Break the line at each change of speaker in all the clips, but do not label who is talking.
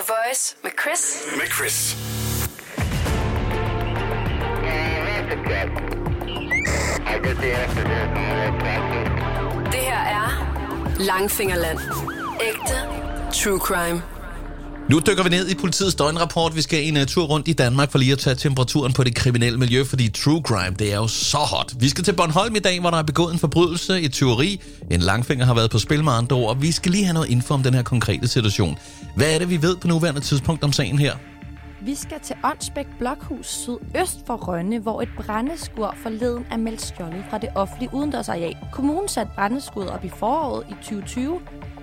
The Voice med Chris.
Med Chris.
Det her er Langfingerland. Ægte true crime.
Nu dykker vi ned i politiets døgnrapport. Vi skal en uh, tur rundt i Danmark for lige at tage temperaturen på det kriminelle miljø, fordi true crime, det er jo så hot. Vi skal til Bornholm i dag, hvor der er begået en forbrydelse, et tyveri. En langfinger har været på spil med andre ord, og vi skal lige have noget info om den her konkrete situation. Hvad er det, vi ved på nuværende tidspunkt om sagen her?
Vi skal til Ånsbæk Blokhus sydøst for Rønne, hvor et brændeskur forleden er meldt stjålet fra det offentlige udendørsareal. Kommunen satte brændeskuret op i foråret i 2020,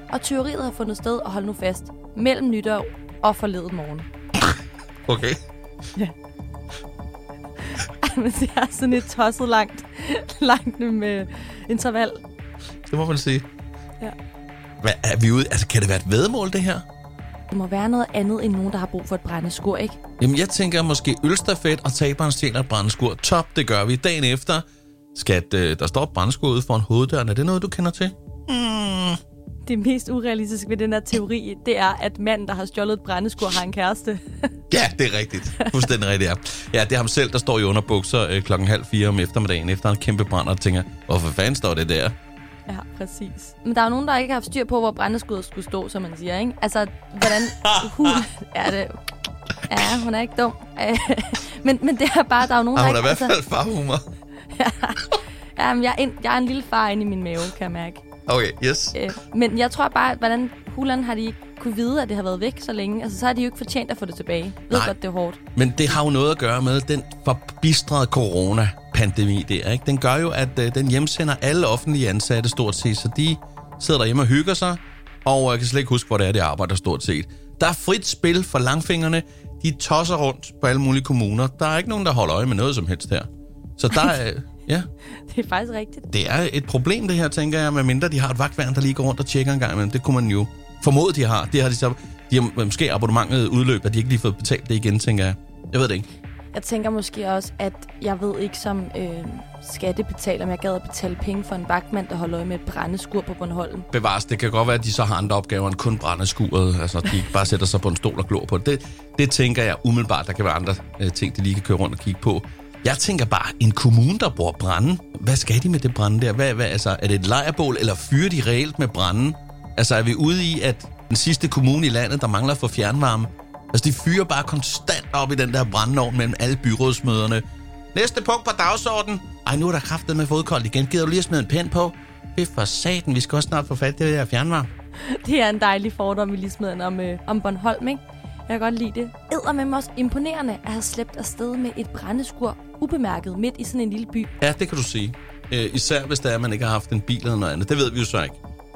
og tyveriet har fundet sted, og hold nu fast, mellem nytår og forleden morgen.
Okay.
Men det er sådan et tosset langt, langt med interval.
Det må man sige.
Ja.
Hvad, er vi ude? Altså, kan det være et vedmål, det her?
Det må være noget andet end nogen, der har brug for et brændeskur, ikke?
Jamen, jeg tænker måske ølstafet og taberen stjæler et brændeskur. Top, det gør vi. Dagen efter skal øh, der står et brændeskur ude foran hoveddøren. Er det noget, du kender til? Mm.
Det mest urealistiske ved den her teori, det er, at manden, der har stjålet et brændeskur, har en kæreste.
Ja, det er rigtigt. Fuldstændig rigtigt, ja. Ja, det er ham selv, der står i underbukser øh, klokken halv fire om eftermiddagen efter en kæmpe brænder og tænker, hvorfor fanden står det der?
Ja, præcis. Men der er jo nogen, der ikke har haft styr på, hvor brændeskuddet skulle stå, som man siger, ikke? Altså, hvordan hun... er det... Ja, hun er ikke dum. men, men det er bare, der er jo nogen,
Ah,
der
hun er i
ikke...
hvert fald farhumor.
ja, men jeg, er en, jeg er en lille far inde i min mave, kan jeg mærke.
Okay, yes.
Øh, men jeg tror bare, hvordan hulen har de kunne vide, at det har været væk så længe. Altså, så har de jo ikke fortjent at få det tilbage. Jeg ved
Nej.
godt, det er hårdt.
Men det har jo noget at gøre med den forbistrede corona-pandemi der, ikke? Den gør jo, at øh, den hjemsender alle offentlige ansatte stort set, så de sidder derhjemme og hygger sig, og jeg kan slet ikke huske, hvor det er, de arbejder stort set. Der er frit spil for langfingrene. De tosser rundt på alle mulige kommuner. Der er ikke nogen, der holder øje med noget som helst her. Så der er... Ja,
Det er faktisk rigtigt.
det er et problem, det her, tænker jeg, medmindre de har et vagtværn, der lige går rundt og tjekker en gang imellem. Det kunne man jo formode, de har. Det har de så... De har måske abonnementet udløb, at de ikke lige fået betalt det igen, tænker jeg. Jeg ved det ikke.
Jeg tænker måske også, at jeg ved ikke som øh, skattebetaler, om jeg gad at betale penge for en vagtmand, der holder øje med et brændeskur på Bornholm.
bevares. Det kan godt være, at de så har andre opgaver end kun brændeskuret. Altså, de ikke bare sætter sig på en stol og glor på det. Det, det tænker jeg umiddelbart, der kan være andre øh, ting, de lige kan køre rundt og kigge på. Jeg tænker bare, en kommune, der bruger brænde. Hvad skal de med det brænde der? Hvad, hvad, altså, er det et lejrbål, eller fyrer de reelt med brænde? Altså, er vi ude i, at den sidste kommune i landet, der mangler for fjernvarme, altså, de fyrer bare konstant op i den der brændeovn mellem alle byrådsmøderne. Næste punkt på dagsordenen. Ej, nu er der kraftet med fodkoldt igen. Gider du lige at smide en pind på? Det for satan. Vi skal også snart få fat i det der fjernvarme.
Det er en dejlig fordom, vi lige smed ind om, øh, om Bornholm, ikke? Jeg kan godt lide det. Edder med også imponerende at have slæbt afsted med et brændeskur ubemærket midt i sådan en lille by.
Ja, det kan du sige. Øh, især hvis det er, at man ikke har haft en bil eller noget andet. Det ved vi jo så ikke.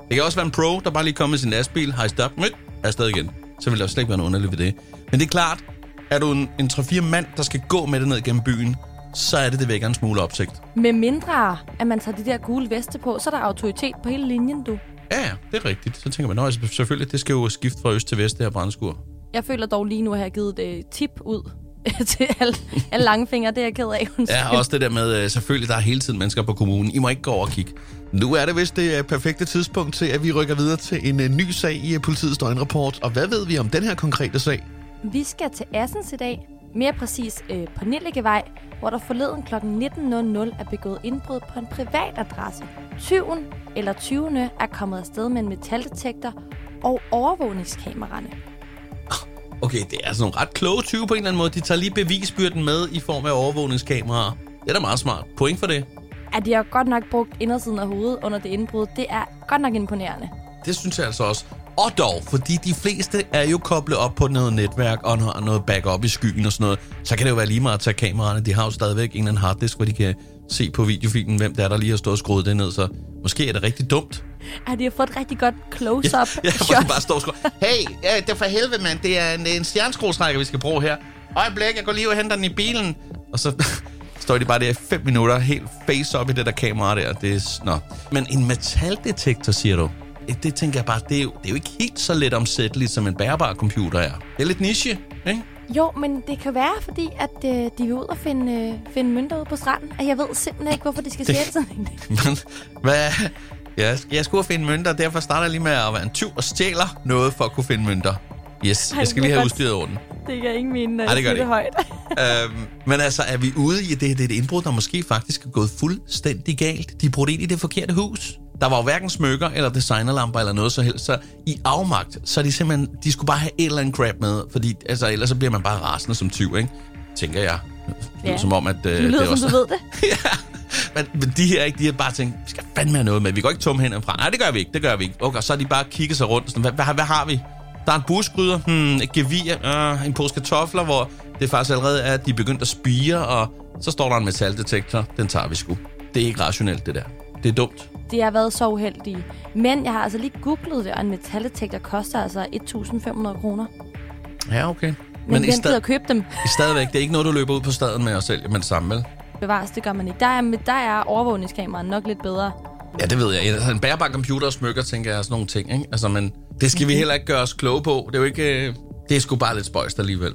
Det kan også være en pro, der bare lige kommer med sin lastbil, har i stop, mødt, er afsted igen. Så vil der slet ikke være noget underligt ved det. Men det er klart, er du en, en 3-4 mand, der skal gå med det ned gennem byen, så er det, det vækker en smule opsigt.
Med mindre, at man tager de der gule veste på, så er der autoritet på hele linjen, du.
Ja, det er rigtigt. Så tænker man, nå, altså, selvfølgelig, det skal jo skifte fra øst til vest, det her brændskur.
Jeg føler dog lige nu, at jeg har givet et øh, tip ud til alle, alle langfingre. Det er jeg ked af. undskyld.
Ja, også det der med, øh, selvfølgelig, der er hele tiden mennesker på kommunen. I må ikke gå over og kigge. Nu er det vist det øh, perfekte tidspunkt til, at vi rykker videre til en øh, ny sag i politiets døgnrapport. Og hvad ved vi om den her konkrete sag?
Vi skal til Assens i dag. Mere præcis øh, på Nillegevej, hvor der forleden kl. 19.00 er begået indbrud på en privat adresse. Tyven eller tyvene er kommet afsted med en metaldetektor og overvågningskameraerne.
Okay, det er sådan nogle ret kloge tyve på en eller anden måde. De tager lige bevisbyrden med i form af overvågningskameraer. Det er da meget smart. Point for det.
At de har godt nok brugt indersiden af hovedet under det indbrud, det er godt nok imponerende.
Det synes jeg altså også. Og dog, fordi de fleste er jo koblet op på noget netværk og noget- noget backup i skyen og sådan noget, så kan det jo være lige meget at tage kameraerne. De har jo stadigvæk en eller anden harddisk, hvor de kan se på videofilen, hvem det er, der lige har stået og skruet det ned. Så måske er det rigtig dumt.
At de har fået et rigtig godt close-up
Ja, hvor de bare står og. Hey, ja, det er for helvede, mand. Det er en, en stjerneskruetrækker, vi skal bruge her. Øjeblik, jeg går lige og henter den i bilen. Og så står de bare der i fem minutter, helt face op i det der kamera der. Det er, nå. Men en metaldetektor, siger du? Det tænker jeg bare, det er jo, det er jo ikke helt så let omsætteligt, som en bærbar computer er. Det er lidt niche, ikke?
Jo, men det kan være, fordi at øh, de vil ud og finde, øh, finde mønter ude på stranden. At jeg ved simpelthen ikke, hvorfor de skal
Det-
sætte sådan en.
Men hvad... Ja, jeg skulle finde mønter, derfor starter jeg lige med at være en tyv og stjæler noget for at kunne finde mønter. Yes,
Ej,
jeg skal lige have udstyret orden.
Det gør ingen mening, når
Ej, det
jeg
gør
siger
det
det højt.
øhm, men altså, er vi ude i, det, det er et indbrud, der måske faktisk er gået fuldstændig galt? De brugte ind i det forkerte hus. Der var jo hverken smykker eller designerlamper eller noget så helst. Så i afmagt, så er de simpelthen, de skulle bare have et eller andet crap med, fordi altså, ellers så bliver man bare rasende som tyv, ikke? Tænker jeg. Det lyder
Ja.
som om, at øh,
Det lyder,
det
som
også...
du ved det.
ja, men, men de her, ikke, de har bare tænkt, vi skal fandme have noget med. Vi går ikke tomme hænder fra. Nej, det gør vi ikke, det gør vi ikke. Okay, og så har de bare kigget sig rundt. Sådan, hvad, hvad, hvad har vi? Der er en busgryder, hmm, et gevir, øh, en pose kartofler, hvor det faktisk allerede er, at de er begyndt at spire, og så står der en metaldetektor. Den tager vi sgu. Det er ikke rationelt, det der. Det er dumt.
De har været så uheldige. Men jeg har altså lige googlet det, og en metaldetektor koster altså 1.500 kroner.
Ja, okay.
Men,
Men
hvem gider købe dem?
i stadigvæk, det er ikke noget, du løber ud på staden med at sælge med det samme, vel?
Bevares, det gør man ikke. Der er, der er overvågningskameraet nok lidt bedre.
Ja, det ved jeg. Altså, en bærbar computer og smykker, tænker jeg, er sådan nogle ting, ikke? Altså, men det skal vi heller ikke gøre os kloge på. Det er jo ikke... øh, Det er sgu bare lidt spøjst alligevel.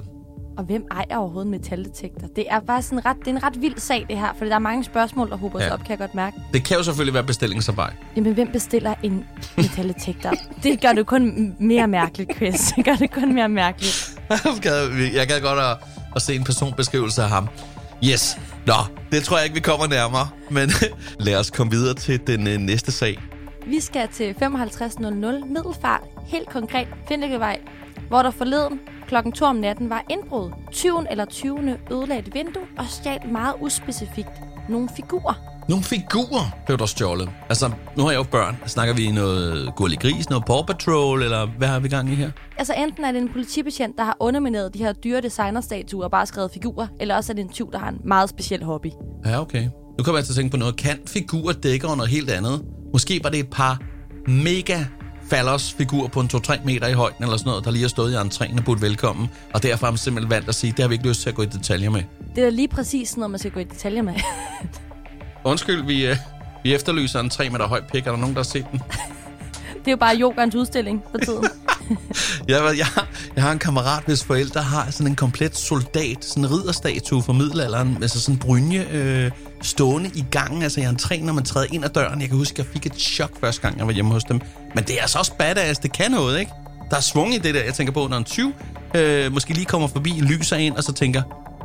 Og hvem ejer overhovedet metaldetektor? Det er bare sådan ret, det er en ret vild sag, det her. For der er mange spørgsmål, der hober
Ja.
op, kan jeg godt mærke.
Det kan jo selvfølgelig være bestillingsarbejde.
Jamen, hvem bestiller en metaldetektor? det gør det kun mere mærkeligt, Chris. Det gør det kun mere mærkeligt.
jeg gad godt at, at se en personbeskrivelse af ham. Yes. Nå, det tror jeg ikke, vi kommer nærmere. Men lad os komme videre til den øh, næste sag.
Vi skal til 5500 Middelfart, helt konkret Findekevej, hvor der forleden klokken 2 om natten var indbrud. 20 eller 20. ødelagde et vindue og stjal meget uspecifikt nogle figurer.
Nogle figurer blev der stjålet. Altså, nu har jeg jo børn. Snakker vi noget Gurli Gris, noget Paw Patrol, eller hvad har vi gang i her?
Altså enten er det en politibetjent, der har undermineret de her dyre designerstatuer og bare skrevet figurer, eller også er det en tyv, der har en meget speciel hobby.
Ja, okay. Nu kommer jeg til at tænke på noget. Kan figurer dække noget helt andet? Måske var det et par mega fallers figurer på en 2-3 meter i højden eller sådan noget, der lige har stået i entréen og budt velkommen, og derfor har man simpelthen valgt at sige, det har vi ikke lyst til at gå i detaljer med.
Det er lige præcis noget, man skal gå i detaljer med.
Undskyld, vi, øh, vi efterlyser en 3 meter høj pik. Er der nogen, der har set den?
det er jo bare yogaens udstilling for tiden.
Jeg, jeg, jeg har en kammerat, hvis forældre har sådan en komplet soldat, sådan en ridderstatue fra middelalderen, altså sådan en brynje øh, stående i gangen, altså i entréen, når man træder ind ad døren. Jeg kan huske, at jeg fik et chok første gang, jeg var hjemme hos dem. Men det er altså også badass, det kan noget, ikke? Der er svung i det der, jeg tænker på, når en tyv øh, måske lige kommer forbi, lyser ind, og så tænker,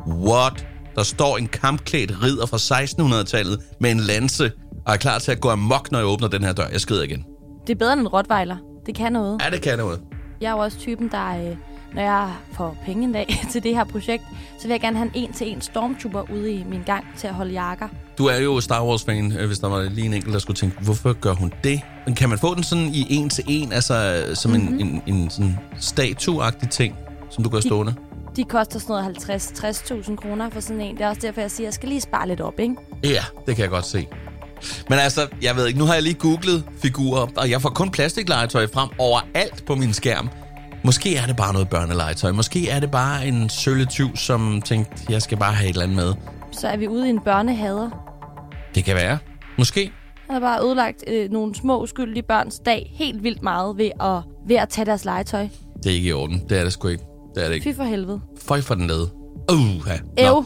what? Der står en kampklædt ridder fra 1600-tallet med en lanse, og er klar til at gå amok, når jeg åbner den her dør. Jeg skrider igen.
Det er bedre end en rottweiler. Det kan noget.
Ja, det kan noget.
Jeg er jo også typen, der, øh, når jeg får penge en dag til det her projekt, så vil jeg gerne have en en-til-en stormtrooper ude i min gang til at holde jakker.
Du er jo Star Wars-fan, øh, hvis der var lige en enkelt, der skulle tænke, hvorfor gør hun det? Men kan man få den sådan i en til en, altså som mm-hmm. en, en, en sådan statuagtig ting, som du gør stående?
De koster sådan noget 50-60.000 kroner for sådan en. Det er også derfor, jeg siger, at jeg skal lige spare lidt op, ikke?
Ja, det kan jeg godt se. Men altså, jeg ved ikke, nu har jeg lige googlet figurer, og jeg får kun plastiklegetøj frem overalt på min skærm. Måske er det bare noget børnelegetøj. Måske er det bare en sølletyv, som tænkte, jeg skal bare have et eller andet med.
Så er vi ude i en børnehader.
Det kan være. Måske.
Han har bare ødelagt øh, nogle små uskyldige børns dag helt vildt meget ved at, ved at tage deres legetøj.
Det er ikke i orden. Det er det sgu ikke. Det er det ikke.
Fy for helvede.
Føj for den nede. Uh, ja.
Ev.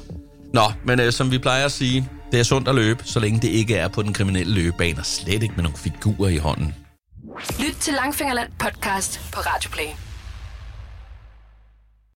Nå, men øh, som vi plejer at sige, det er sundt at løbe, så længe det ikke er på den kriminelle løbebane, og slet ikke med nogle figurer i hånden.
Lyt til Langfingerland podcast på Radio Play.